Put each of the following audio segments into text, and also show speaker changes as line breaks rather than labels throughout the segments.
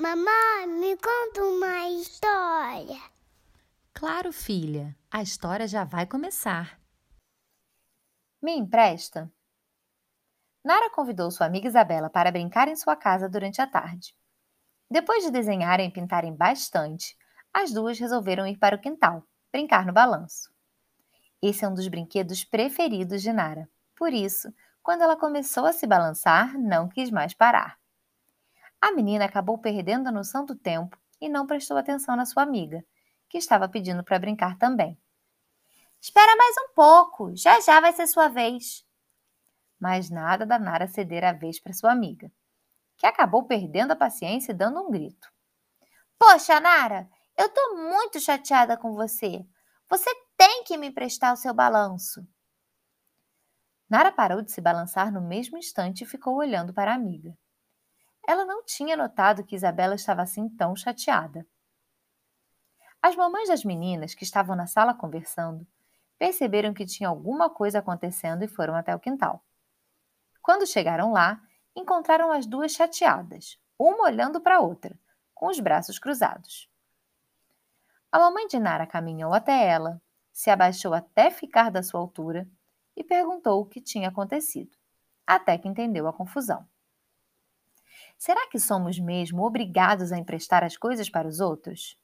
Mamãe, me conta uma história.
Claro, filha, a história já vai começar.
Me empresta? Nara convidou sua amiga Isabela para brincar em sua casa durante a tarde. Depois de desenharem e pintarem bastante, as duas resolveram ir para o quintal, brincar no balanço. Esse é um dos brinquedos preferidos de Nara. Por isso, quando ela começou a se balançar, não quis mais parar. A menina acabou perdendo a noção do tempo e não prestou atenção na sua amiga, que estava pedindo para brincar também. Espera mais um pouco, já já vai ser sua vez. Mas nada da Nara ceder a vez para sua amiga, que acabou perdendo a paciência e dando um grito. Poxa, Nara, eu tô muito chateada com você. Você tem que me emprestar o seu balanço. Nara parou de se balançar no mesmo instante e ficou olhando para a amiga. Ela não tinha notado que Isabela estava assim tão chateada. As mamães das meninas, que estavam na sala conversando, perceberam que tinha alguma coisa acontecendo e foram até o quintal. Quando chegaram lá, encontraram as duas chateadas, uma olhando para a outra, com os braços cruzados. A mamãe de Nara caminhou até ela, se abaixou até ficar da sua altura e perguntou o que tinha acontecido, até que entendeu a confusão. Será que somos mesmo obrigados a emprestar as coisas para os outros?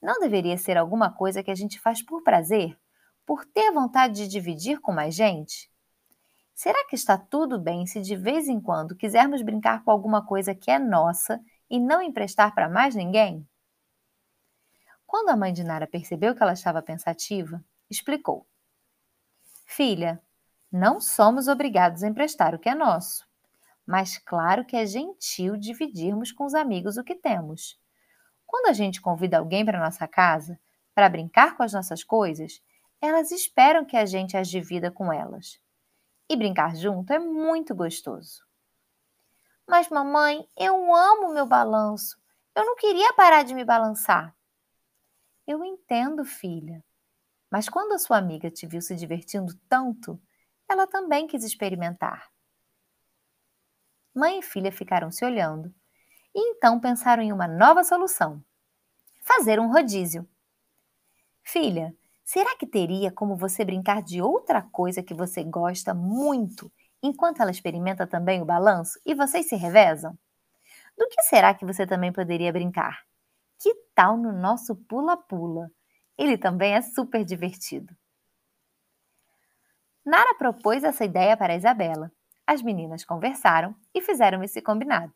Não deveria ser alguma coisa que a gente faz por prazer, por ter vontade de dividir com mais gente? Será que está tudo bem se de vez em quando quisermos brincar com alguma coisa que é nossa e não emprestar para mais ninguém? Quando a mãe de Nara percebeu que ela estava pensativa, explicou. Filha, não somos obrigados a emprestar o que é nosso. Mas claro que é gentil dividirmos com os amigos o que temos. Quando a gente convida alguém para nossa casa para brincar com as nossas coisas, elas esperam que a gente as divida com elas. E brincar junto é muito gostoso. Mas, mamãe, eu amo meu balanço. Eu não queria parar de me balançar. Eu entendo, filha. Mas quando a sua amiga te viu se divertindo tanto, ela também quis experimentar. Mãe e filha ficaram se olhando e então pensaram em uma nova solução: fazer um rodízio. Filha, será que teria como você brincar de outra coisa que você gosta muito enquanto ela experimenta também o balanço e vocês se revezam? Do que será que você também poderia brincar? Que tal no nosso pula-pula? Ele também é super divertido. Nara propôs essa ideia para Isabela. As meninas conversaram e fizeram esse combinado.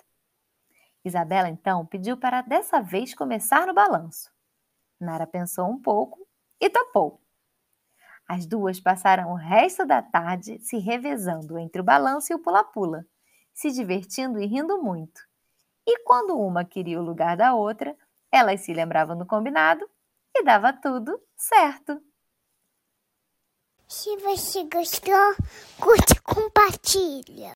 Isabela então pediu para dessa vez começar no balanço. Nara pensou um pouco e topou. As duas passaram o resto da tarde se revezando entre o balanço e o pula-pula, se divertindo e rindo muito. E quando uma queria o lugar da outra, elas se lembravam do combinado e dava tudo certo.
Se você gostou, curte e compartilha.